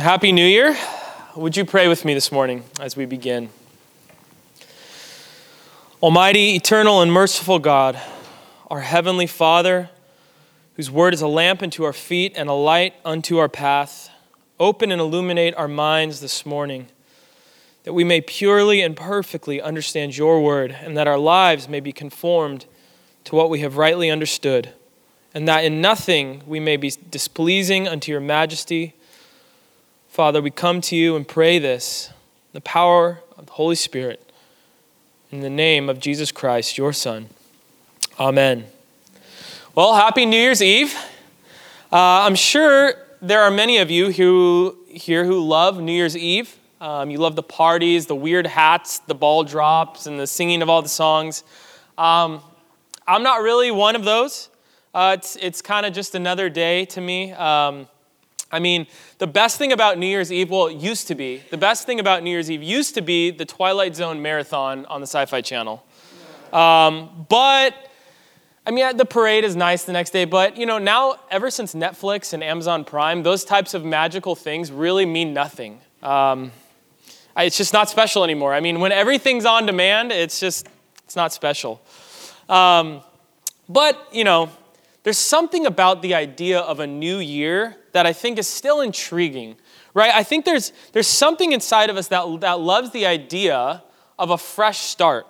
Happy New Year. Would you pray with me this morning as we begin? Almighty, eternal, and merciful God, our heavenly Father, whose word is a lamp unto our feet and a light unto our path, open and illuminate our minds this morning, that we may purely and perfectly understand your word, and that our lives may be conformed to what we have rightly understood, and that in nothing we may be displeasing unto your majesty Father, we come to you and pray this, the power of the Holy Spirit, in the name of Jesus Christ, your Son. Amen. Well, happy New Year's Eve. Uh, I'm sure there are many of you who here who love New Year's Eve. Um, you love the parties, the weird hats, the ball drops, and the singing of all the songs. Um, I'm not really one of those. Uh, it's it's kind of just another day to me. Um, I mean, the best thing about New Year's Eve, well, it used to be, the best thing about New Year's Eve used to be the Twilight Zone marathon on the Sci Fi Channel. Um, but, I mean, the parade is nice the next day, but, you know, now, ever since Netflix and Amazon Prime, those types of magical things really mean nothing. Um, it's just not special anymore. I mean, when everything's on demand, it's just, it's not special. Um, but, you know, there's something about the idea of a new year that I think is still intriguing, right? I think there's, there's something inside of us that, that loves the idea of a fresh start.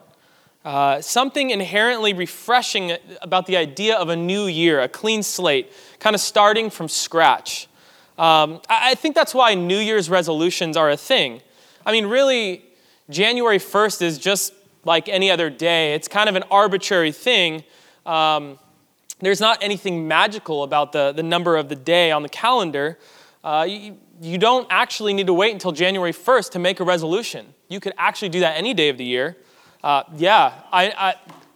Uh, something inherently refreshing about the idea of a new year, a clean slate, kind of starting from scratch. Um, I, I think that's why New Year's resolutions are a thing. I mean, really, January 1st is just like any other day, it's kind of an arbitrary thing. Um, there's not anything magical about the, the number of the day on the calendar. Uh, you, you don't actually need to wait until January 1st to make a resolution. You could actually do that any day of the year. Uh, yeah, I, I,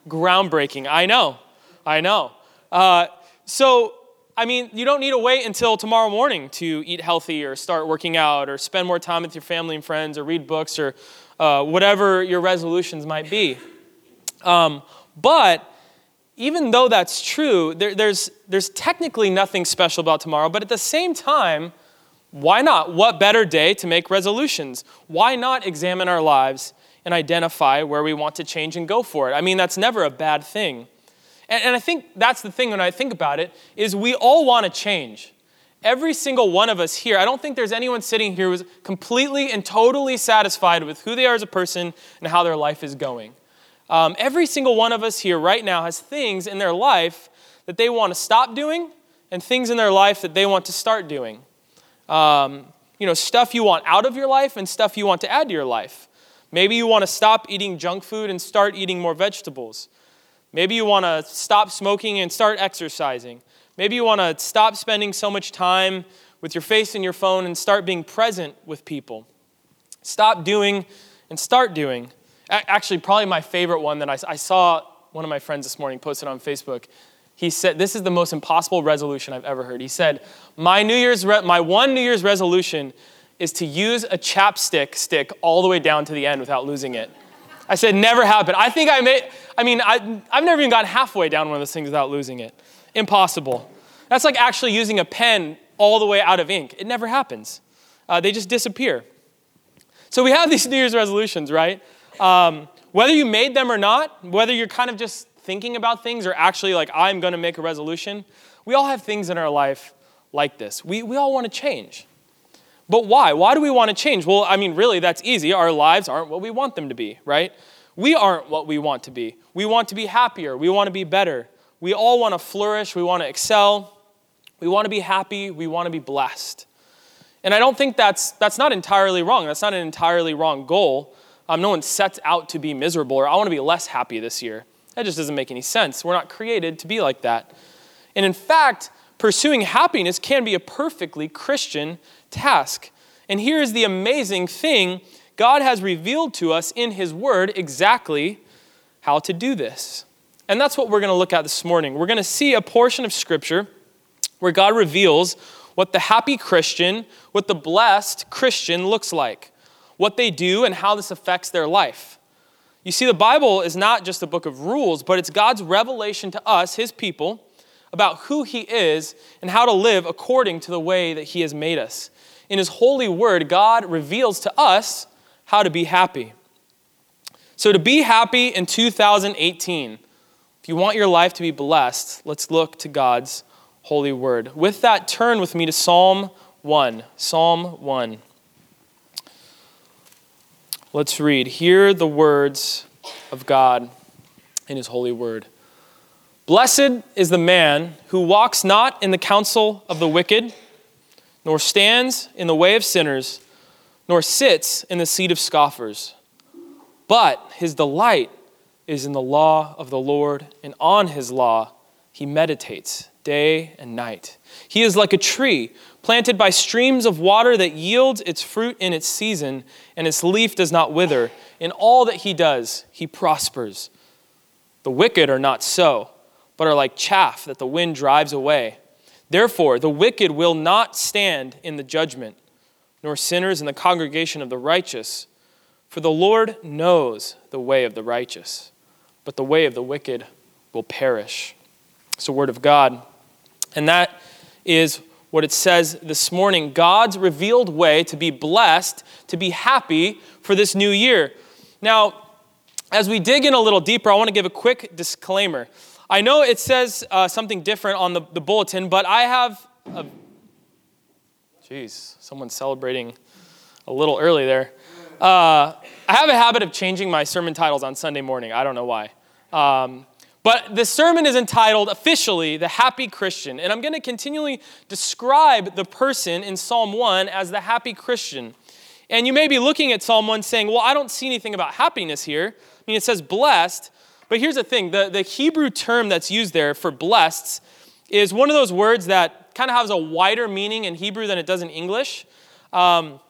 groundbreaking. I know. I know. Uh, so, I mean, you don't need to wait until tomorrow morning to eat healthy or start working out or spend more time with your family and friends or read books or uh, whatever your resolutions might be. Um, but even though that's true, there, there's, there's technically nothing special about tomorrow, but at the same time, why not? What better day to make resolutions? Why not examine our lives and identify where we want to change and go for it? I mean, that's never a bad thing. And, and I think that's the thing when I think about it, is we all want to change. Every single one of us here, I don't think there's anyone sitting here who's completely and totally satisfied with who they are as a person and how their life is going. Um, every single one of us here right now has things in their life that they want to stop doing and things in their life that they want to start doing. Um, you know, stuff you want out of your life and stuff you want to add to your life. Maybe you want to stop eating junk food and start eating more vegetables. Maybe you want to stop smoking and start exercising. Maybe you want to stop spending so much time with your face in your phone and start being present with people. Stop doing and start doing. Actually, probably my favorite one that I, I saw one of my friends this morning posted on Facebook. He said, This is the most impossible resolution I've ever heard. He said, My, New Year's re- my one New Year's resolution is to use a chapstick stick all the way down to the end without losing it. I said, Never happened. I think I may, I mean, I, I've never even gotten halfway down one of those things without losing it. Impossible. That's like actually using a pen all the way out of ink. It never happens, uh, they just disappear. So we have these New Year's resolutions, right? Um, whether you made them or not, whether you're kind of just thinking about things or actually like, I'm going to make a resolution, we all have things in our life like this. We, we all want to change. But why? Why do we want to change? Well, I mean, really, that's easy. Our lives aren't what we want them to be, right? We aren't what we want to be. We want to be happier. We want to be better. We all want to flourish. We want to excel. We want to be happy. We want to be blessed. And I don't think that's, that's not entirely wrong. That's not an entirely wrong goal. Um, no one sets out to be miserable or I want to be less happy this year. That just doesn't make any sense. We're not created to be like that. And in fact, pursuing happiness can be a perfectly Christian task. And here is the amazing thing God has revealed to us in His Word exactly how to do this. And that's what we're going to look at this morning. We're going to see a portion of Scripture where God reveals what the happy Christian, what the blessed Christian looks like, what they do, and how this affects their life. You see, the Bible is not just a book of rules, but it's God's revelation to us, His people, about who He is and how to live according to the way that He has made us. In His holy word, God reveals to us how to be happy. So, to be happy in 2018, if you want your life to be blessed, let's look to God's holy word. With that, turn with me to Psalm 1. Psalm 1. Let's read. Hear the words of God in his holy word. Blessed is the man who walks not in the counsel of the wicked, nor stands in the way of sinners, nor sits in the seat of scoffers. But his delight is in the law of the Lord, and on his law he meditates day and night. He is like a tree planted by streams of water that yields its fruit in its season, and its leaf does not wither. In all that he does, he prospers. The wicked are not so, but are like chaff that the wind drives away. Therefore, the wicked will not stand in the judgment, nor sinners in the congregation of the righteous. For the Lord knows the way of the righteous, but the way of the wicked will perish. It's the word of God. And that is what it says this morning God's revealed way to be blessed, to be happy for this new year. Now, as we dig in a little deeper, I want to give a quick disclaimer. I know it says uh, something different on the, the bulletin, but I have a. Jeez, someone's celebrating a little early there. Uh, I have a habit of changing my sermon titles on Sunday morning. I don't know why. Um, but the sermon is entitled officially The Happy Christian. And I'm going to continually describe the person in Psalm 1 as the happy Christian. And you may be looking at Psalm 1 saying, well, I don't see anything about happiness here. I mean, it says blessed. But here's the thing the, the Hebrew term that's used there for blessed is one of those words that kind of has a wider meaning in Hebrew than it does in English. Um,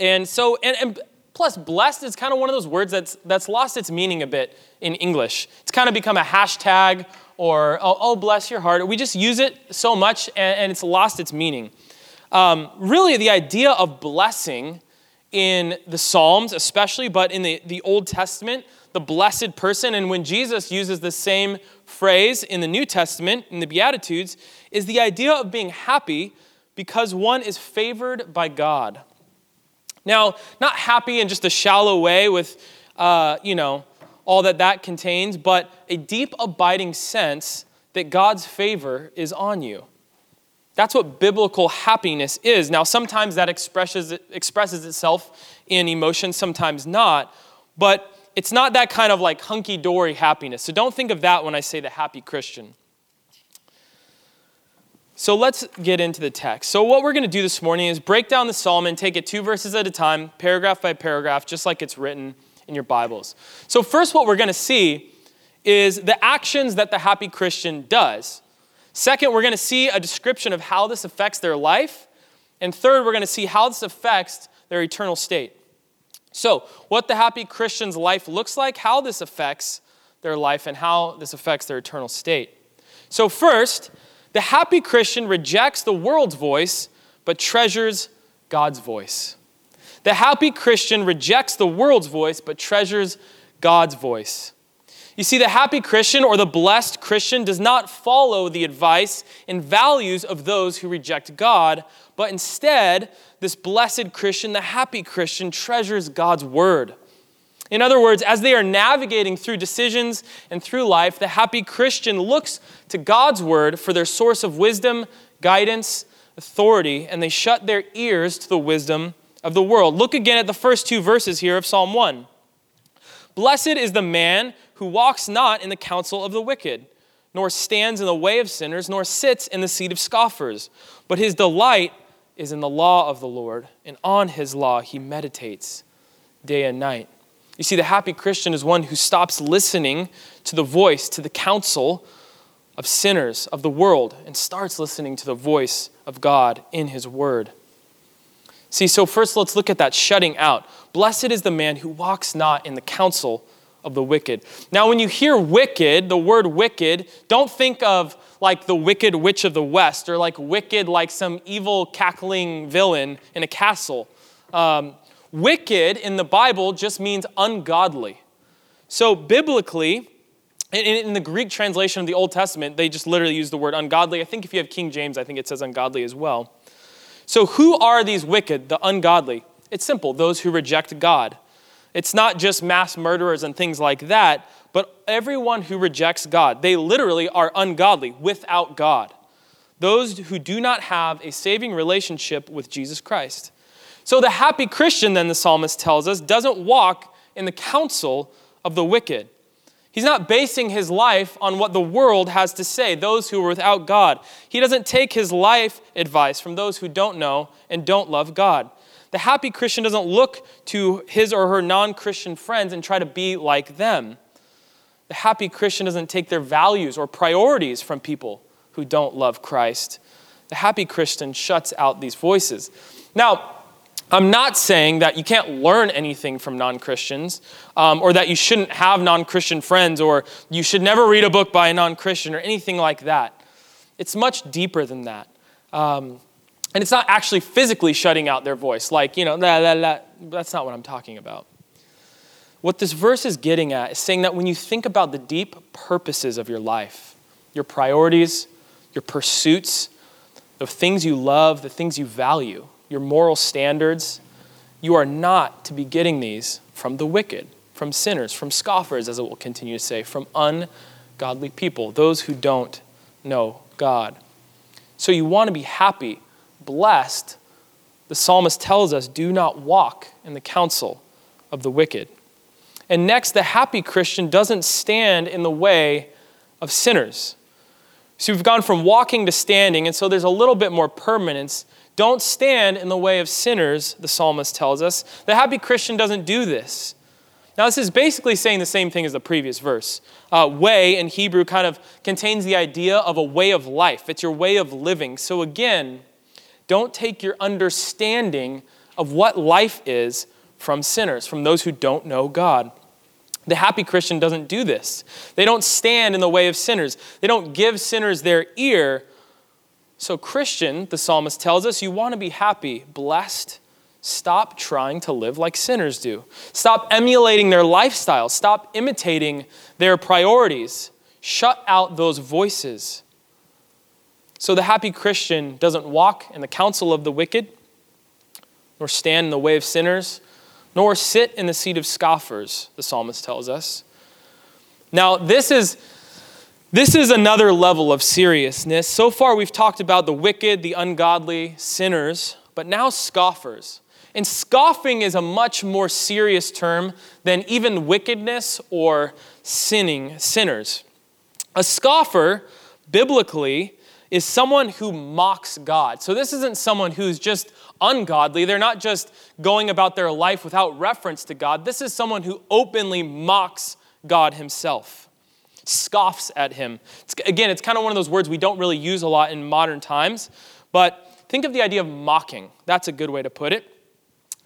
and so, and, and Plus, blessed is kind of one of those words that's, that's lost its meaning a bit in English. It's kind of become a hashtag or, oh, oh bless your heart. We just use it so much and, and it's lost its meaning. Um, really, the idea of blessing in the Psalms, especially, but in the, the Old Testament, the blessed person, and when Jesus uses the same phrase in the New Testament, in the Beatitudes, is the idea of being happy because one is favored by God. Now, not happy in just a shallow way with, uh, you know, all that that contains, but a deep, abiding sense that God's favor is on you. That's what biblical happiness is. Now, sometimes that expresses, expresses itself in emotion, sometimes not, but it's not that kind of like hunky dory happiness. So don't think of that when I say the happy Christian. So let's get into the text. So, what we're going to do this morning is break down the psalm and take it two verses at a time, paragraph by paragraph, just like it's written in your Bibles. So, first, what we're going to see is the actions that the happy Christian does. Second, we're going to see a description of how this affects their life. And third, we're going to see how this affects their eternal state. So, what the happy Christian's life looks like, how this affects their life, and how this affects their eternal state. So, first, the happy Christian rejects the world's voice, but treasures God's voice. The happy Christian rejects the world's voice, but treasures God's voice. You see, the happy Christian or the blessed Christian does not follow the advice and values of those who reject God, but instead, this blessed Christian, the happy Christian, treasures God's word. In other words, as they are navigating through decisions and through life, the happy Christian looks to God's word for their source of wisdom, guidance, authority, and they shut their ears to the wisdom of the world. Look again at the first two verses here of Psalm 1. Blessed is the man who walks not in the counsel of the wicked, nor stands in the way of sinners, nor sits in the seat of scoffers, but his delight is in the law of the Lord, and on his law he meditates day and night. You see, the happy Christian is one who stops listening to the voice, to the counsel, of sinners, of the world, and starts listening to the voice of God in His Word. See, so first let's look at that shutting out. Blessed is the man who walks not in the counsel of the wicked. Now, when you hear wicked, the word wicked, don't think of like the wicked witch of the west or like wicked like some evil cackling villain in a castle. Um, wicked in the Bible just means ungodly. So, biblically, in, in, the Greek translation of the Old Testament, they just literally use the word ungodly. I think if you have King James, I think it says ungodly as well. So, who are these wicked, the ungodly? It's simple those who reject God. It's not just mass murderers and things like that, but everyone who rejects God. They literally are ungodly without God. Those who do not have a saving relationship with Jesus Christ. So, the happy Christian, then the psalmist tells us, doesn't walk in the counsel of the wicked. He's not basing his life on what the world has to say, those who are without God. He doesn't take his life advice from those who don't know and don't love God. The happy Christian doesn't look to his or her non Christian friends and try to be like them. The happy Christian doesn't take their values or priorities from people who don't love Christ. The happy Christian shuts out these voices. Now, I'm not saying that you can't learn anything from non Christians, um, or that you shouldn't have non Christian friends, or you should never read a book by a non Christian, or anything like that. It's much deeper than that. Um, and it's not actually physically shutting out their voice, like, you know, la, la, la. that's not what I'm talking about. What this verse is getting at is saying that when you think about the deep purposes of your life, your priorities, your pursuits, the things you love, the things you value, your moral standards, you are not to be getting these from the wicked, from sinners, from scoffers, as it will continue to say, from ungodly people, those who don't know God. So you want to be happy, blessed. The psalmist tells us, do not walk in the counsel of the wicked. And next, the happy Christian doesn't stand in the way of sinners. So we've gone from walking to standing, and so there's a little bit more permanence don't stand in the way of sinners, the psalmist tells us. The happy Christian doesn't do this. Now, this is basically saying the same thing as the previous verse. Uh, way in Hebrew kind of contains the idea of a way of life, it's your way of living. So, again, don't take your understanding of what life is from sinners, from those who don't know God. The happy Christian doesn't do this. They don't stand in the way of sinners. They don't give sinners their ear, so, Christian, the psalmist tells us, you want to be happy, blessed. Stop trying to live like sinners do. Stop emulating their lifestyle. Stop imitating their priorities. Shut out those voices. So, the happy Christian doesn't walk in the counsel of the wicked, nor stand in the way of sinners, nor sit in the seat of scoffers, the psalmist tells us. Now, this is this is another level of seriousness. So far, we've talked about the wicked, the ungodly, sinners, but now scoffers. And scoffing is a much more serious term than even wickedness or sinning sinners. A scoffer, biblically, is someone who mocks God. So this isn't someone who's just ungodly. They're not just going about their life without reference to God. This is someone who openly mocks God himself scoffs at him. It's, again, it's kind of one of those words we don't really use a lot in modern times, but think of the idea of mocking. That's a good way to put it.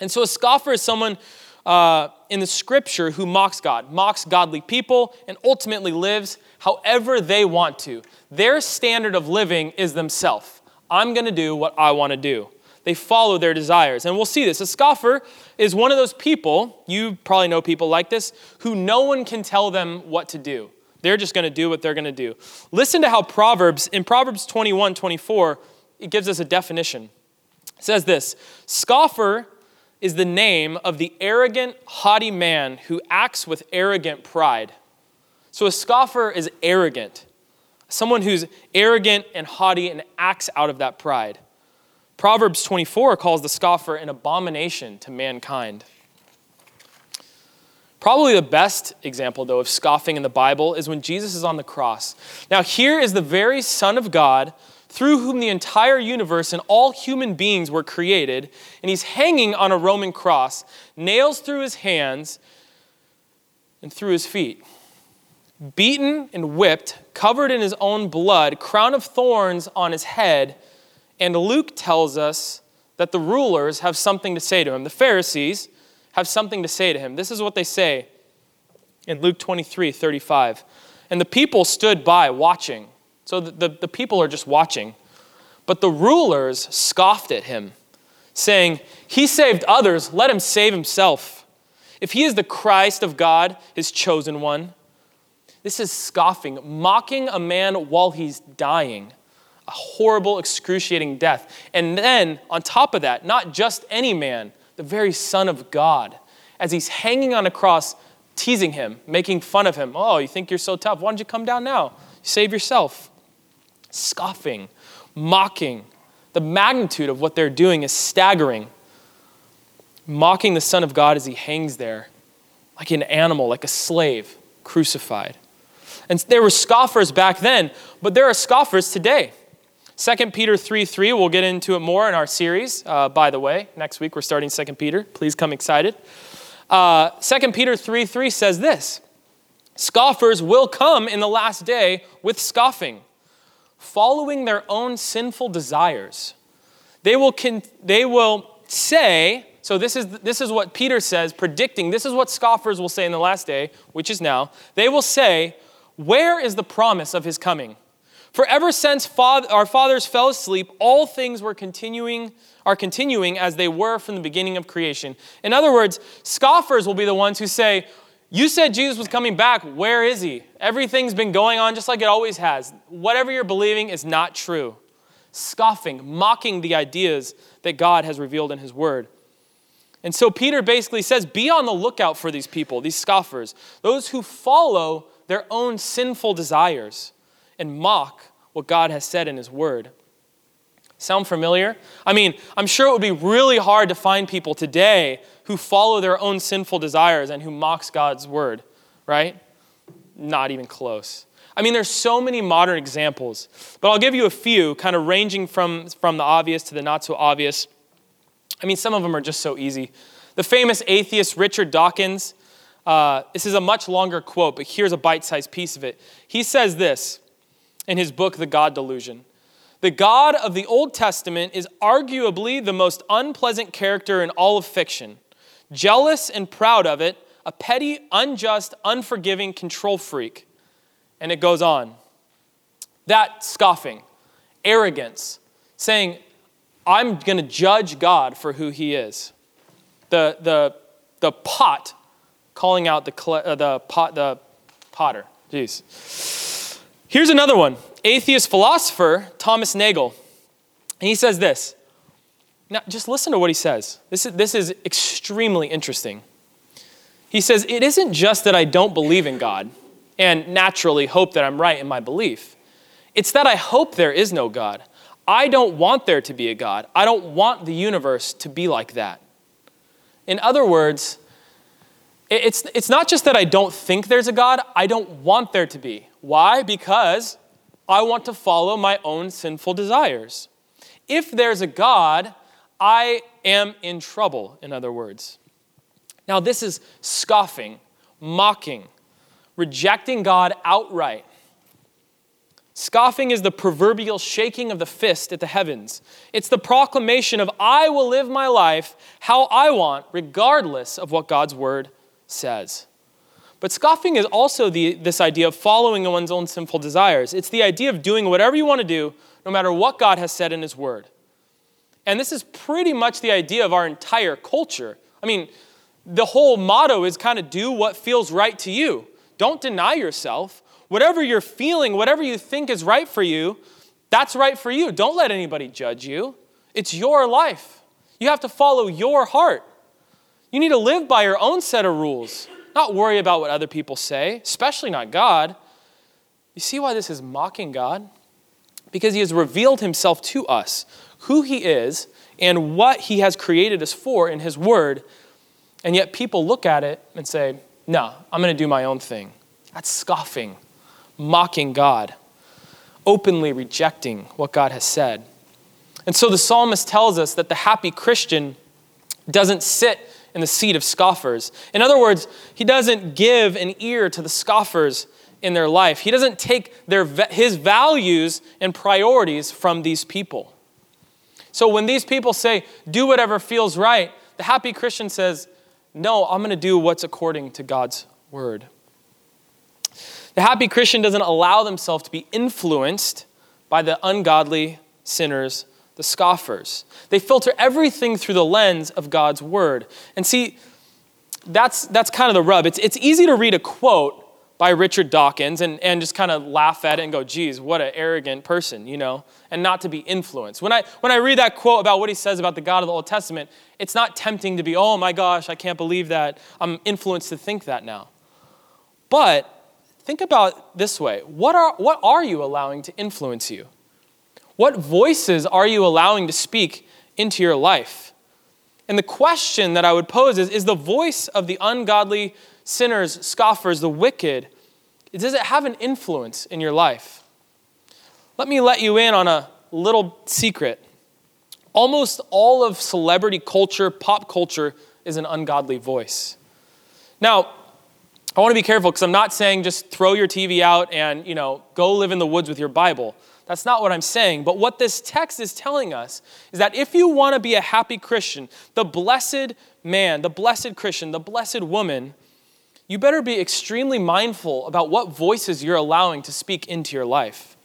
And so a scoffer is someone uh, in the scripture who mocks God, mocks godly people, and ultimately lives however they want to. Their standard of living is themselves. I'm going to do what I want to do. They follow their desires. And we'll see this. A scoffer is one of those people, you probably know people like this, who no one can tell them what to do. They're just going to do what they're going to do. Listen to how Proverbs, in Proverbs 21 24, it gives us a definition. It says this Scoffer is the name of the arrogant, haughty man who acts with arrogant pride. So a scoffer is arrogant, someone who's arrogant and haughty and acts out of that pride. Proverbs 24 calls the scoffer an abomination to mankind. Probably the best example, though, of scoffing in the Bible is when Jesus is on the cross. Now, here is the very Son of God through whom the entire universe and all human beings were created, and he's hanging on a Roman cross, nails through his hands and through his feet. beaten and whipped, covered in his own blood, crown of thorns on his head. And Luke tells us that the rulers have something to say to him. The Pharisees have something to say to him. This is what they say in Luke 23 35. And the people stood by watching. So the, the, the people are just watching. But the rulers scoffed at him, saying, He saved others, let him save himself. If he is the Christ of God, his chosen one, this is scoffing, mocking a man while he's dying. A horrible, excruciating death. And then, on top of that, not just any man, the very Son of God, as he's hanging on a cross, teasing him, making fun of him. Oh, you think you're so tough? Why don't you come down now? Save yourself. Scoffing, mocking. The magnitude of what they're doing is staggering. Mocking the Son of God as he hangs there, like an animal, like a slave, crucified. And there were scoffers back then, but there are scoffers today. 2 Peter 3 3, we'll get into it more in our series, uh, by the way. Next week we're starting 2 Peter. Please come excited. Uh, 2 Peter 3 3 says this Scoffers will come in the last day with scoffing, following their own sinful desires. They will, con- they will say, so this is, this is what Peter says, predicting, this is what scoffers will say in the last day, which is now. They will say, where is the promise of his coming? For ever since father, our fathers fell asleep, all things were continuing, are continuing as they were from the beginning of creation. In other words, scoffers will be the ones who say, You said Jesus was coming back. Where is he? Everything's been going on just like it always has. Whatever you're believing is not true. Scoffing, mocking the ideas that God has revealed in his word. And so Peter basically says, Be on the lookout for these people, these scoffers, those who follow their own sinful desires and mock what God has said in His Word. Sound familiar? I mean, I'm sure it would be really hard to find people today who follow their own sinful desires and who mocks God's word, right? Not even close. I mean, there's so many modern examples, but I'll give you a few, kind of ranging from, from the obvious to the not so obvious. I mean, some of them are just so easy. The famous atheist Richard Dawkins, uh, this is a much longer quote, but here's a bite sized piece of it. He says this in his book, The God Delusion The God of the Old Testament is arguably the most unpleasant character in all of fiction. Jealous and proud of it, a petty, unjust, unforgiving control freak. And it goes on. That scoffing, arrogance, saying, I'm going to judge God for who he is. The, the, the pot calling out the, uh, the, pot, the potter. Jeez. Here's another one atheist philosopher Thomas Nagel. And he says this. Now, just listen to what he says. This is, this is extremely interesting. He says, It isn't just that I don't believe in God and naturally hope that I'm right in my belief, it's that I hope there is no God. I don't want there to be a God. I don't want the universe to be like that. In other words, it's, it's not just that I don't think there's a God, I don't want there to be. Why? Because I want to follow my own sinful desires. If there's a God, I am in trouble, in other words. Now, this is scoffing, mocking, rejecting God outright. Scoffing is the proverbial shaking of the fist at the heavens. It's the proclamation of, I will live my life how I want, regardless of what God's word says. But scoffing is also the, this idea of following one's own sinful desires. It's the idea of doing whatever you want to do, no matter what God has said in His Word. And this is pretty much the idea of our entire culture. I mean, the whole motto is kind of do what feels right to you. Don't deny yourself. Whatever you're feeling, whatever you think is right for you, that's right for you. Don't let anybody judge you. It's your life. You have to follow your heart. You need to live by your own set of rules, not worry about what other people say, especially not God. You see why this is mocking God? Because he has revealed himself to us, who he is, and what he has created us for in his word. And yet people look at it and say, No, I'm going to do my own thing. That's scoffing, mocking God, openly rejecting what God has said. And so the psalmist tells us that the happy Christian doesn't sit in the seat of scoffers. In other words, he doesn't give an ear to the scoffers in their life. He doesn't take their, his values and priorities from these people. So when these people say, do whatever feels right, the happy Christian says, no, I'm going to do what's according to God's word. The happy Christian doesn't allow themselves to be influenced by the ungodly sinners, the scoffers. They filter everything through the lens of God's word. And see, that's, that's kind of the rub. It's, it's easy to read a quote by Richard Dawkins and, and just kind of laugh at it and go, geez, what an arrogant person, you know, and not to be influenced. When I, when I read that quote about what he says about the God of the Old Testament, it's not tempting to be, oh my gosh, I can't believe that. I'm influenced to think that now. But think about this way what are, what are you allowing to influence you? What voices are you allowing to speak into your life? And the question that I would pose is Is the voice of the ungodly sinners, scoffers, the wicked, does it have an influence in your life? Let me let you in on a little secret. Almost all of celebrity culture, pop culture, is an ungodly voice. Now, I want to be careful because I'm not saying just throw your TV out and, you know, go live in the woods with your Bible. That's not what I'm saying. But what this text is telling us is that if you want to be a happy Christian, the blessed man, the blessed Christian, the blessed woman, you better be extremely mindful about what voices you're allowing to speak into your life.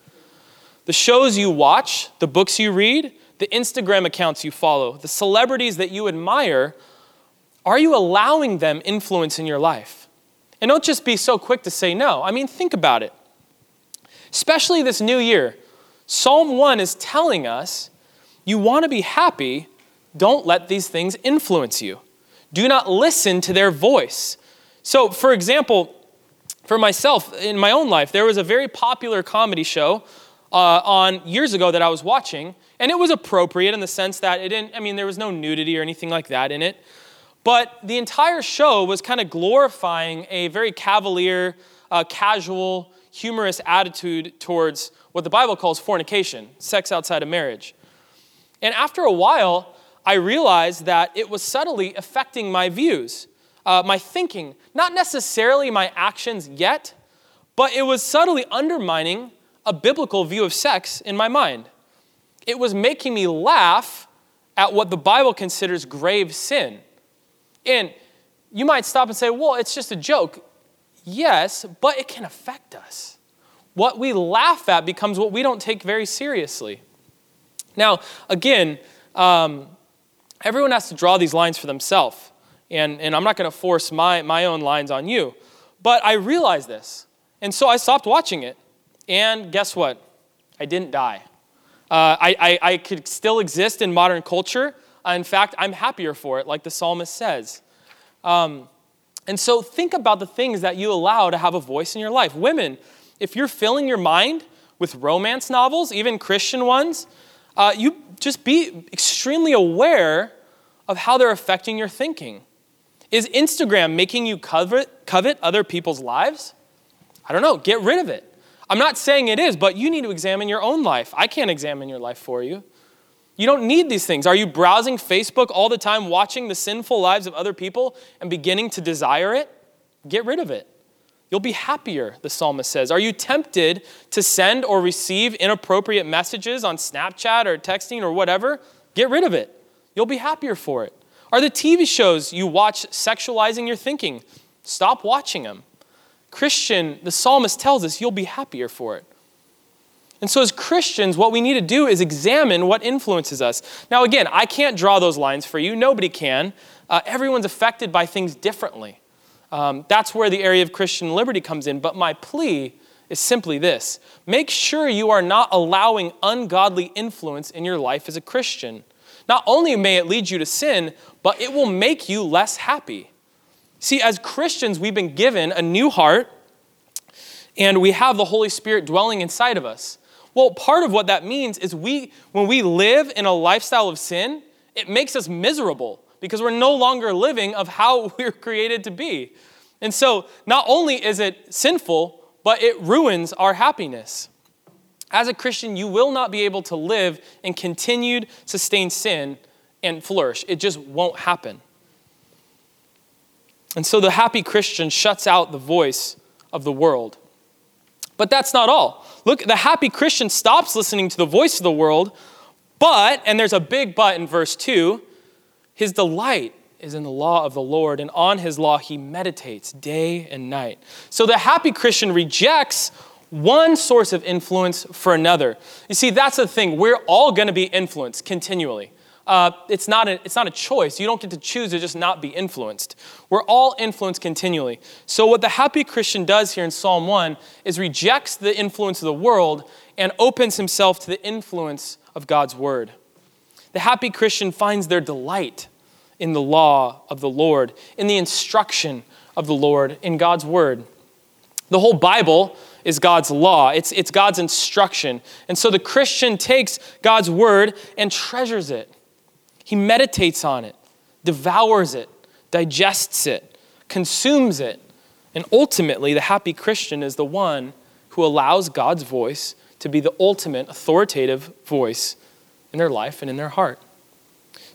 The shows you watch, the books you read, the Instagram accounts you follow, the celebrities that you admire, are you allowing them influence in your life? And don't just be so quick to say no. I mean, think about it. Especially this new year, Psalm 1 is telling us you want to be happy, don't let these things influence you. Do not listen to their voice. So, for example, for myself, in my own life, there was a very popular comedy show uh, on years ago that I was watching, and it was appropriate in the sense that it didn't, I mean, there was no nudity or anything like that in it. But the entire show was kind of glorifying a very cavalier, uh, casual, humorous attitude towards what the Bible calls fornication, sex outside of marriage. And after a while, I realized that it was subtly affecting my views uh, my thinking, not necessarily my actions yet, but it was subtly undermining a biblical view of sex in my mind. It was making me laugh at what the Bible considers grave sin. And you might stop and say, well, it's just a joke. Yes, but it can affect us. What we laugh at becomes what we don't take very seriously. Now, again, um, everyone has to draw these lines for themselves and, and I'm not going to force my, my own lines on you. But I realized this. And so I stopped watching it. And guess what? I didn't die. Uh, I, I, I, could still exist in modern culture. Uh, in fact, I'm happier for it, like the psalmist says. Um, and so think about the things that you allow to have a voice in your life. Women, if you're filling your mind with romance novels, even Christian ones, uh, you just be extremely aware of how they're affecting your thinking. Is Instagram making you covet, covet other people's lives? I don't know. Get rid of it. I'm not saying it is, but you need to examine your own life. I can't examine your life for you. You don't need these things. Are you browsing Facebook all the time, watching the sinful lives of other people and beginning to desire it? Get rid of it. You'll be happier, the psalmist says. Are you tempted to send or receive inappropriate messages on Snapchat or texting or whatever? Get rid of it. You'll be happier for it. Are the TV shows you watch sexualizing your thinking? Stop watching them. Christian, the psalmist tells us you'll be happier for it. And so, as Christians, what we need to do is examine what influences us. Now, again, I can't draw those lines for you. Nobody can. Uh, everyone's affected by things differently. Um, that's where the area of Christian liberty comes in. But my plea is simply this make sure you are not allowing ungodly influence in your life as a Christian. Not only may it lead you to sin, but it will make you less happy. See, as Christians, we've been given a new heart and we have the Holy Spirit dwelling inside of us. Well, part of what that means is we, when we live in a lifestyle of sin, it makes us miserable because we're no longer living of how we're created to be. And so, not only is it sinful, but it ruins our happiness. As a Christian, you will not be able to live in continued, sustained sin and flourish. It just won't happen. And so the happy Christian shuts out the voice of the world. But that's not all. Look, the happy Christian stops listening to the voice of the world, but, and there's a big but in verse 2, his delight is in the law of the Lord, and on his law he meditates day and night. So the happy Christian rejects one source of influence for another. You see, that's the thing. We're all going to be influenced continually. Uh, it's, not a, it's not a choice. You don't get to choose to just not be influenced. We're all influenced continually. So, what the happy Christian does here in Psalm 1 is rejects the influence of the world and opens himself to the influence of God's word. The happy Christian finds their delight in the law of the Lord, in the instruction of the Lord, in God's word. The whole Bible is God's law, it's, it's God's instruction. And so the Christian takes God's word and treasures it. He meditates on it, devours it, digests it, consumes it. And ultimately, the happy Christian is the one who allows God's voice to be the ultimate authoritative voice in their life and in their heart.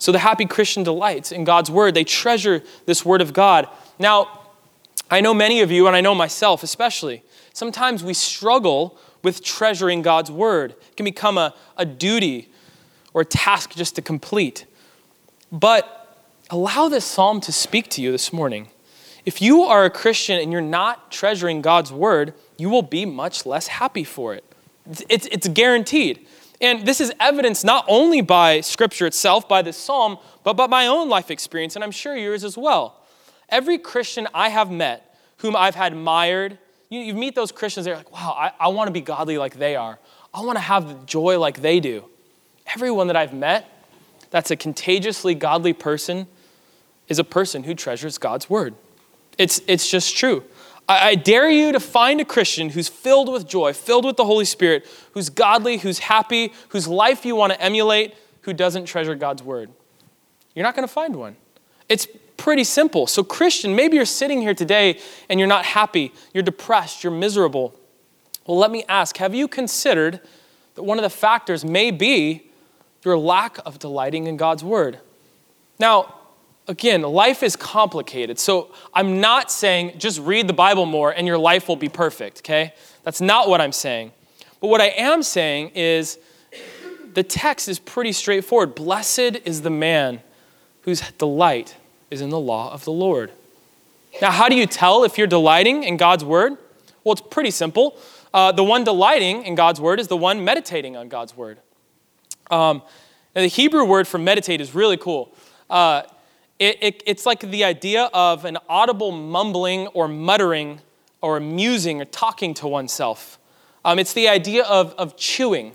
So the happy Christian delights in God's word. They treasure this word of God. Now, I know many of you, and I know myself especially, sometimes we struggle with treasuring God's word. It can become a, a duty or a task just to complete. But allow this psalm to speak to you this morning. If you are a Christian and you're not treasuring God's word, you will be much less happy for it. It's, it's, it's guaranteed. And this is evidenced not only by Scripture itself, by this psalm, but by my own life experience, and I'm sure yours as well. Every Christian I have met, whom I've admired, you, you meet those Christians, they're like, wow, I, I want to be godly like they are. I want to have the joy like they do. Everyone that I've met that's a contagiously godly person is a person who treasures God's word. It's, it's just true. I, dare you to find a Christian who's filled with joy, filled with the Holy Spirit, who's godly, who's happy, whose life you want to emulate, who doesn't treasure God's word. You're not going to find one. It's pretty simple. So, Christian, maybe you're sitting here today and you're not happy, you're depressed, you're miserable. Well, let me ask have you considered that one of the factors may be your lack of delighting in God's word. Now, again, life is complicated. So I'm not saying just read the Bible more and your life will be perfect, okay? That's not what I'm saying. But what I am saying is the text is pretty straightforward. Blessed is the man whose delight is in the law of the Lord. Now, how do you tell if you're delighting in God's word? Well, it's pretty simple. Uh, the one delighting in God's word is the one meditating on God's word. Um, the Hebrew word for meditate is really cool. Uh, it, it, it's like the idea of an audible mumbling or muttering or musing or talking to oneself. Um, it's the idea of, of chewing.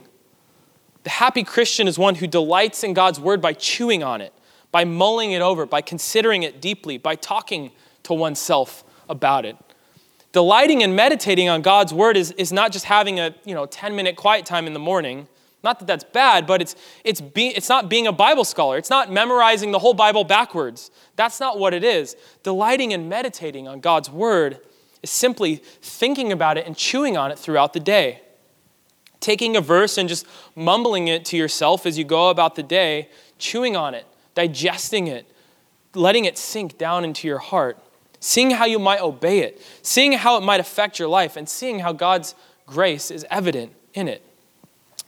The happy Christian is one who delights in God's word by chewing on it, by mulling it over, by considering it deeply, by talking to oneself about it. Delighting and meditating on God's word is, is not just having a you know, 10 minute quiet time in the morning. Not that that's bad, but it's, it's, it's not being a Bible scholar. It's not memorizing the whole Bible backwards. That's not what it is. Delighting and meditating on God's word is simply thinking about it and chewing on it throughout the day. Taking a verse and just mumbling it to yourself as you go about the day, chewing on it, digesting it, letting it sink down into your heart, seeing how you might obey it, seeing how it might affect your life, and seeing how God's grace is evident in it.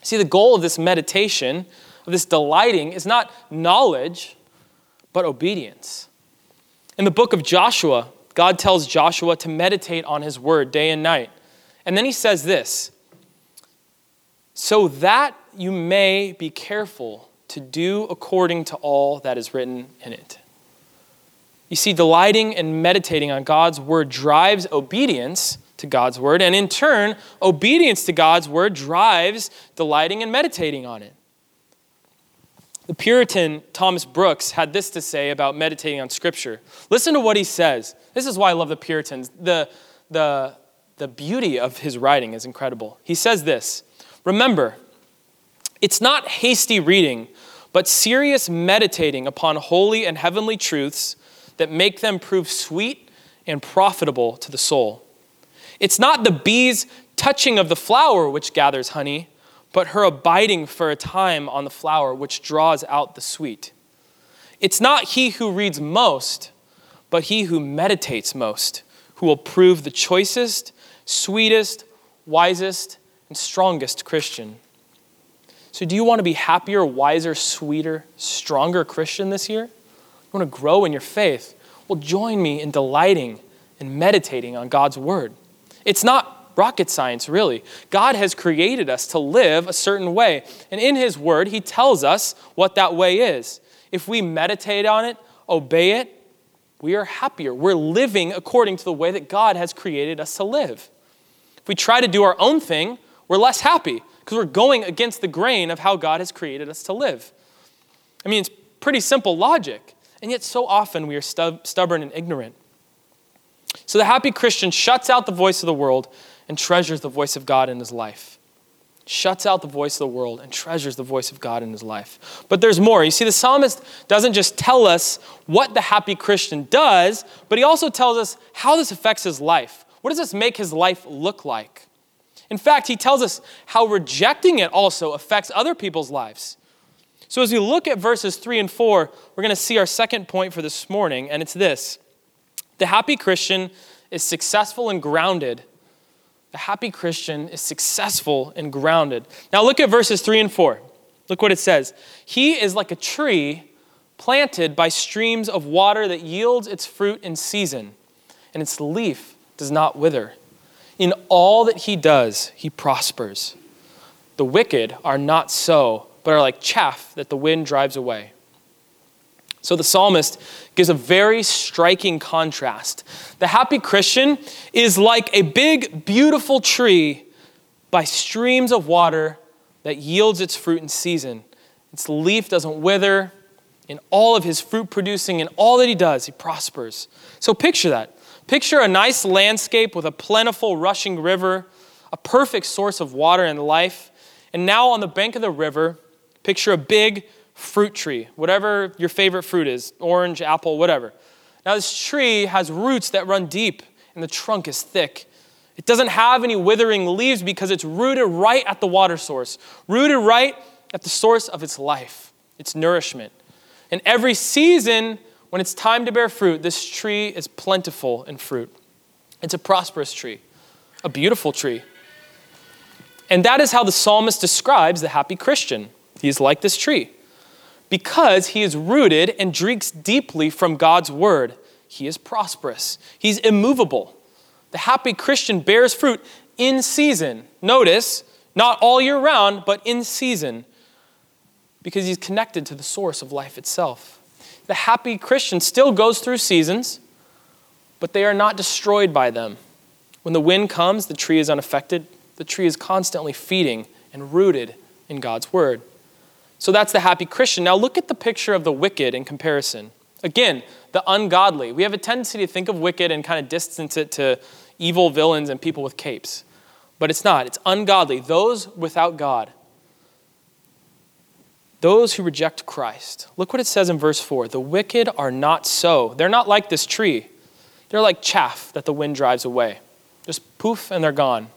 See, the goal of this meditation, of this delighting, is not knowledge, but obedience. In the book of Joshua, God tells Joshua to meditate on his word day and night. And then he says this so that you may be careful to do according to all that is written in it. You see, delighting and meditating on God's word drives obedience to God's word. And in turn, obedience to God's word drives delighting and meditating on it. The Puritan Thomas Brooks had this to say about meditating on Scripture. Listen to what he says. This is why I love the Puritans. The, the, the beauty of his writing is incredible. He says this Remember, it's not hasty reading, but serious meditating upon holy and heavenly truths that make them prove sweet and profitable to the soul. It's not the bee's touching of the flower which gathers honey, but her abiding for a time on the flower which draws out the sweet. It's not he who reads most, but he who meditates most, who will prove the choicest, sweetest, wisest, and strongest Christian. So, do you want to be happier, wiser, sweeter, stronger Christian this year? You want to grow in your faith? Well, join me in delighting and meditating on God's Word. It's not rocket science, really. God has created us to live a certain way. And in His Word, He tells us what that way is. If we meditate on it, obey it, we are happier. We're living according to the way that God has created us to live. If we try to do our own thing, we're less happy because we're going against the grain of how God has created us to live. I mean, it's pretty simple logic, and yet so often we are stub- stubborn and ignorant. So the happy Christian shuts out the voice of the world and treasures the voice of God in his life. Shuts out the voice of the world and treasures the voice of God in his life. But there's more. You see, the psalmist doesn't just tell us what the happy Christian does, but he also tells us how this affects his life. What does this make his life look like? In fact, he tells us how rejecting it also affects other people's lives. So, as we look at verses 3 and 4, we're going to see our second point for this morning, and it's this The happy Christian is successful and grounded. The happy Christian is successful and grounded. Now, look at verses 3 and 4. Look what it says. He is like a tree planted by streams of water that yields its fruit in season, and its leaf does not wither. In all that he does, he prospers. The wicked are not so, but are like chaff that the wind drives away. So the psalmist gives a very striking contrast. The happy Christian is like a big, beautiful tree by streams of water that yields its fruit in season. Its leaf doesn't wither. In all of his fruit producing, and all that he does, he prospers. So picture that. Picture a nice landscape with a plentiful rushing river, a perfect source of water and life. And now on the bank of the river, picture a big fruit tree, whatever your favorite fruit is orange, apple, whatever. Now, this tree has roots that run deep, and the trunk is thick. It doesn't have any withering leaves because it's rooted right at the water source, rooted right at the source of its life, its nourishment. And every season, when it's time to bear fruit, this tree is plentiful in fruit. It's a prosperous tree, a beautiful tree. And that is how the psalmist describes the happy Christian. He is like this tree. Because he is rooted and drinks deeply from God's word, he is prosperous. He's immovable. The happy Christian bears fruit in season. Notice, not all year round, but in season, because he's connected to the source of life itself the happy Christian still goes through seasons, but they are not destroyed by them. When the wind comes, the tree is unaffected. The tree is constantly feeding and rooted in God's word. So that's the happy Christian. Now look at the picture of the wicked in comparison. Again, the ungodly. We have a tendency to think of wicked and kind of distance it to evil villains and people with capes. But it's not. It's ungodly. Those without God. Those who reject Christ. Look what it says in verse 4 The wicked are not so. They're not like this tree, they're like chaff that the wind drives away. Just poof, and they're gone.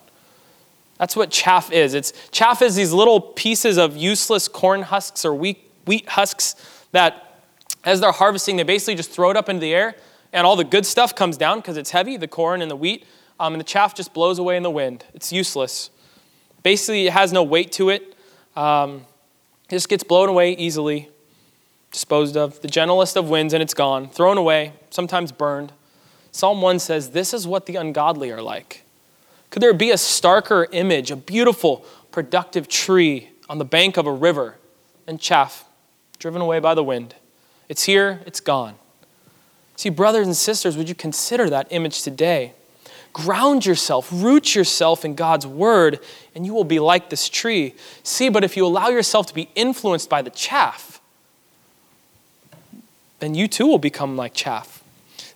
That's what chaff is. It's chaff is these little pieces of useless corn husks or wheat, wheat husks that, as they're harvesting, they basically just throw it up into the air, and all the good stuff comes down because it's heavy, the corn and the wheat, um, and the chaff just blows away in the wind. It's useless. Basically, it has no weight to it. Um, it just gets blown away easily, disposed of. The gentlest of winds, and it's gone, thrown away, sometimes burned. Psalm 1 says, This is what the ungodly are like. Could there be a starker image, a beautiful, productive tree on the bank of a river and chaff driven away by the wind? It's here, it's gone. See, brothers and sisters, would you consider that image today? Ground yourself, root yourself in God's word, and you will be like this tree. See, but if you allow yourself to be influenced by the chaff, then you too will become like chaff.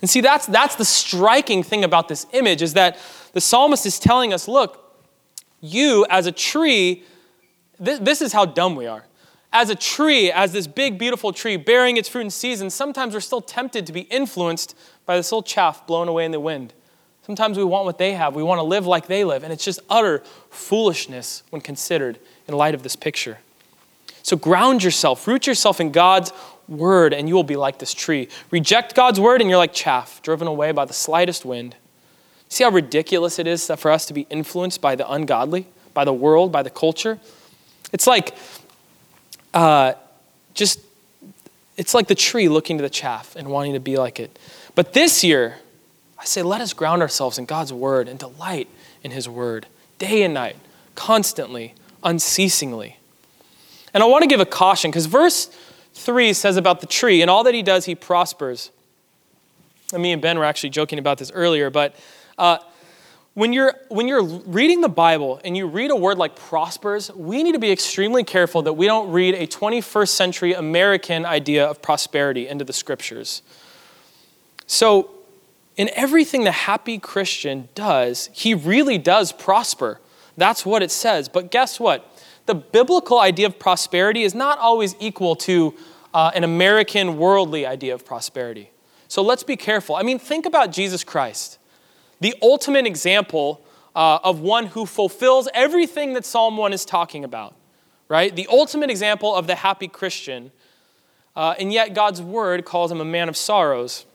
And see, that's, that's the striking thing about this image is that the psalmist is telling us look, you as a tree, this, this is how dumb we are. As a tree, as this big, beautiful tree bearing its fruit in season, sometimes we're still tempted to be influenced by this little chaff blown away in the wind. Sometimes we want what they have. We want to live like they live. And it's just utter foolishness when considered in light of this picture. So ground yourself, root yourself in God's word, and you will be like this tree. Reject God's word, and you're like chaff, driven away by the slightest wind. See how ridiculous it is for us to be influenced by the ungodly, by the world, by the culture? It's like uh, just, it's like the tree looking to the chaff and wanting to be like it. But this year, I say, let us ground ourselves in God's word and delight in his word day and night, constantly, unceasingly. And I want to give a caution because verse 3 says about the tree, and all that he does, he prospers. And me and Ben were actually joking about this earlier, but uh, when, you're, when you're reading the Bible and you read a word like prospers, we need to be extremely careful that we don't read a 21st century American idea of prosperity into the scriptures. So, in everything the happy Christian does, he really does prosper. That's what it says. But guess what? The biblical idea of prosperity is not always equal to uh, an American worldly idea of prosperity. So let's be careful. I mean, think about Jesus Christ, the ultimate example uh, of one who fulfills everything that Psalm 1 is talking about, right? The ultimate example of the happy Christian. Uh, and yet, God's word calls him a man of sorrows.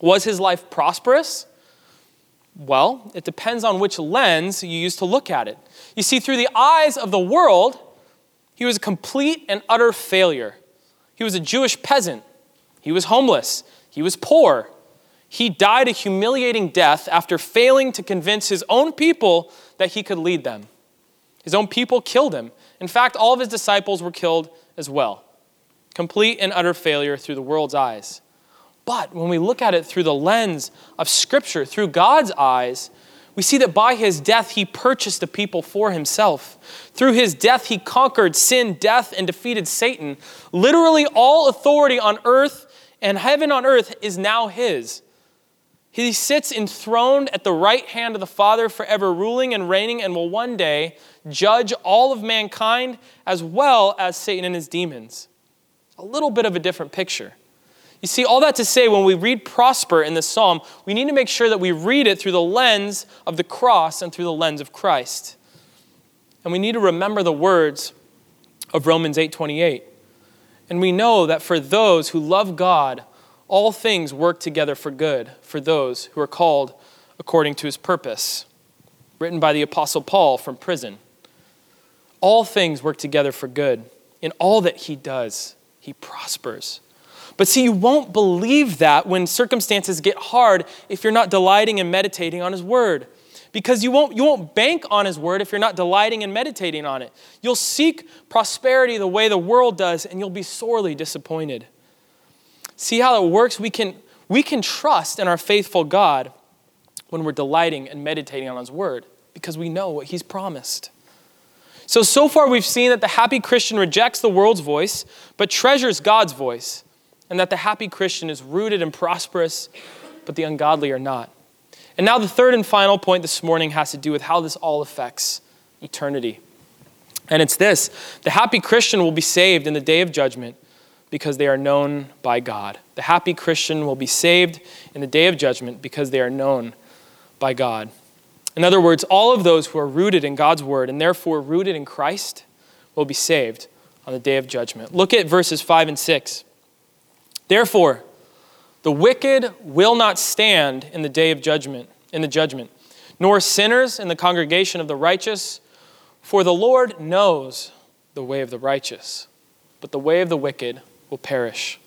Was his life prosperous? Well, it depends on which lens you use to look at it. You see, through the eyes of the world, he was a complete and utter failure. He was a Jewish peasant. He was homeless. He was poor. He died a humiliating death after failing to convince his own people that he could lead them. His own people killed him. In fact, all of his disciples were killed as well. Complete and utter failure through the world's eyes. But when we look at it through the lens of Scripture, through God's eyes, we see that by his death, he purchased a people for himself. Through his death, he conquered sin, death, and defeated Satan. Literally, all authority on earth and heaven on earth is now his. He sits enthroned at the right hand of the Father, forever ruling and reigning, and will one day judge all of mankind as well as Satan and his demons. A little bit of a different picture. You see, all that to say, when we read prosper in this psalm, we need to make sure that we read it through the lens of the cross and through the lens of Christ. And we need to remember the words of Romans 8:28. And we know that for those who love God, all things work together for good for those who are called according to his purpose. Written by the apostle Paul from prison. All things work together for good. In all that he does, he prospers. But see, you won't believe that when circumstances get hard if you're not delighting and meditating on His Word. Because you won't, you won't bank on His Word if you're not delighting and meditating on it. You'll seek prosperity the way the world does, and you'll be sorely disappointed. See how it works? We can, we can trust in our faithful God when we're delighting and meditating on His Word because we know what He's promised. So, so far we've seen that the happy Christian rejects the world's voice, but treasures God's voice and that the happy Christian is rooted and prosperous, but the ungodly are not. And now, the third and final point this morning has to do with how this all affects eternity. And it's this the happy Christian will be saved in the day of judgment because they are known by God. The happy Christian will be saved in the day of judgment because they are known by God. In other words, all of those who are rooted in God's word and therefore rooted in Christ will be saved on the day of judgment. Look at verses 5 and 6. Therefore, the wicked will not stand in the day of judgment, in the judgment, nor sinners in the congregation of the righteous, for the Lord knows the way of the righteous, but the way of the wicked will perish.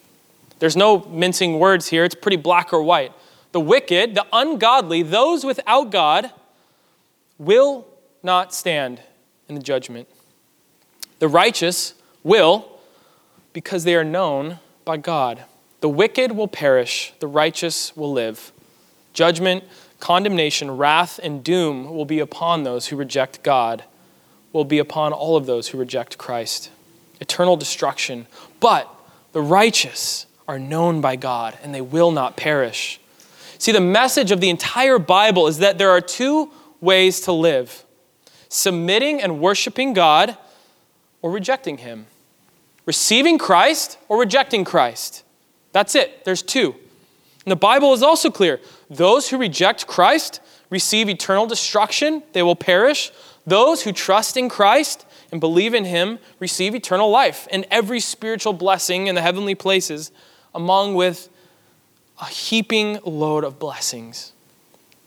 There's no mincing words here, it's pretty black or white. The wicked, the ungodly, those without God, will not stand in the judgment. The righteous will, because they are known by God. The wicked will perish, the righteous will live. Judgment, condemnation, wrath, and doom will be upon those who reject God, will be upon all of those who reject Christ. Eternal destruction. But the righteous are known by God, and they will not perish. See, the message of the entire Bible is that there are two ways to live submitting and worshiping God, or rejecting Him. Receiving Christ or rejecting Christ. That's it. There's two. And the Bible is also clear. Those who reject Christ receive eternal destruction, they will perish. Those who trust in Christ and believe in him receive eternal life and every spiritual blessing in the heavenly places, among with a heaping load of blessings.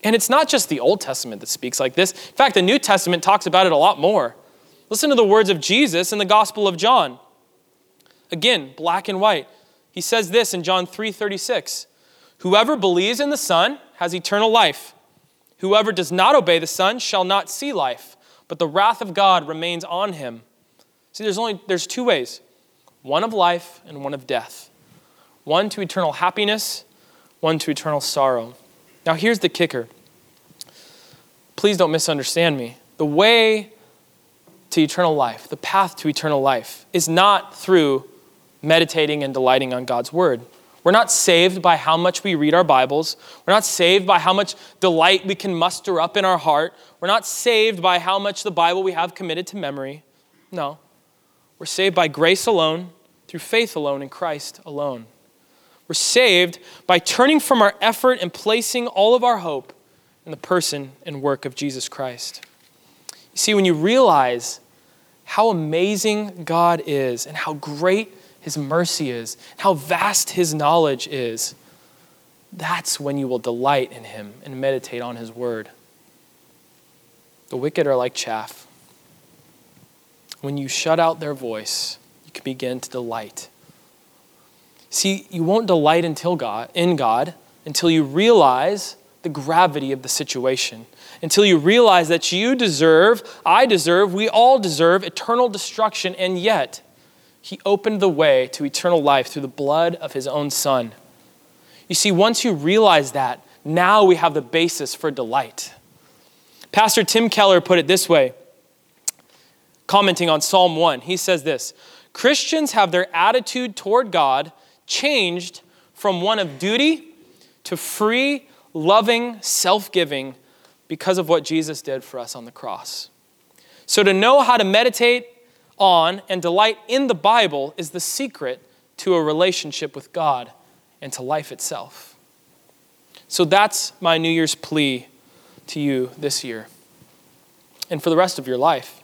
And it's not just the Old Testament that speaks like this. In fact, the New Testament talks about it a lot more. Listen to the words of Jesus in the Gospel of John. Again, black and white. He says this in John 3:36. Whoever believes in the Son has eternal life. Whoever does not obey the Son shall not see life, but the wrath of God remains on him. See, there's only there's two ways. One of life and one of death. One to eternal happiness, one to eternal sorrow. Now here's the kicker. Please don't misunderstand me. The way to eternal life, the path to eternal life, is not through meditating and delighting on God's word. We're not saved by how much we read our Bibles. We're not saved by how much delight we can muster up in our heart. We're not saved by how much the Bible we have committed to memory. No. We're saved by grace alone, through faith alone, in Christ alone. We're saved by turning from our effort and placing all of our hope in the person and work of Jesus Christ. You see, when you realize how amazing God is and how great his mercy is, how vast his knowledge is, that's when you will delight in him and meditate on his word. The wicked are like chaff. When you shut out their voice, you can begin to delight. See, you won't delight until God in God until you realize the gravity of the situation. Until you realize that you deserve, I deserve, we all deserve eternal destruction, and yet he opened the way to eternal life through the blood of his own son. You see, once you realize that, now we have the basis for delight. Pastor Tim Keller put it this way, commenting on Psalm 1. He says this Christians have their attitude toward God changed from one of duty to free, loving, self giving because of what Jesus did for us on the cross. So, to know how to meditate on and delight in the Bible is the secret to a relationship with God and to life itself. So that's my New Year's plea to you this year and for the rest of your life.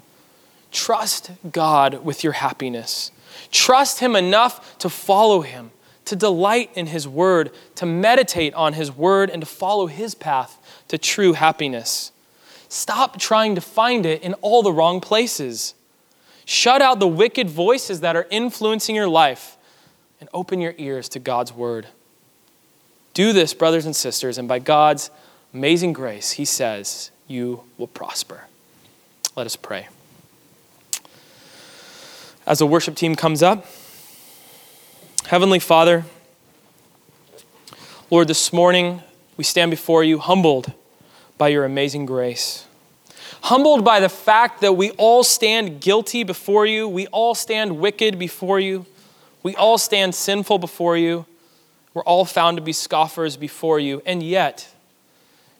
Trust God with your happiness. Trust Him enough to follow Him, to delight in His Word, to meditate on His Word, and to follow His path to true happiness. Stop trying to find it in all the wrong places. Shut out the wicked voices that are influencing your life and open your ears to God's word. Do this, brothers and sisters, and by God's amazing grace, He says, you will prosper. Let us pray. As the worship team comes up, Heavenly Father, Lord, this morning we stand before you humbled by your amazing grace humbled by the fact that we all stand guilty before you, we all stand wicked before you, we all stand sinful before you, we're all found to be scoffers before you, and yet,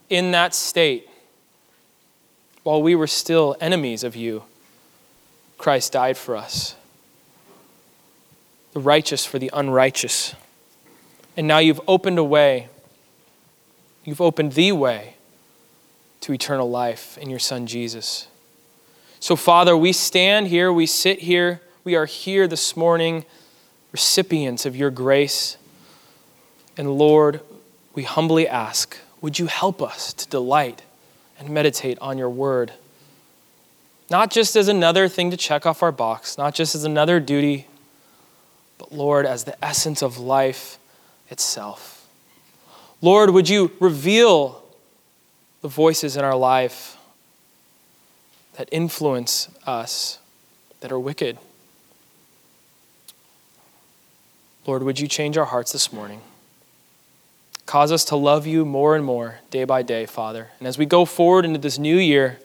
in that state, while we were still enemies of you, Christ died for us. The righteous for the unrighteous. And now you've opened a way. You've opened the way to eternal life in your Son Jesus. So, Father, we stand here, we sit here, we are here this morning, recipients of your grace. And Lord, we humbly ask, would you help us to delight and meditate on your word? Not just as another thing to check off our box, not just as another duty, but Lord, as the essence of life itself. Lord, would you reveal the voices in our life that influence us that are wicked. Lord, would you change our hearts this morning? Cause us to love you more and more day by day, Father. And as we go forward into this new year,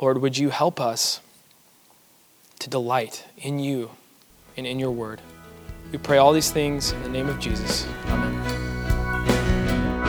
Lord, would you help us to delight in you and in your word? We pray all these things in the name of Jesus. Amen.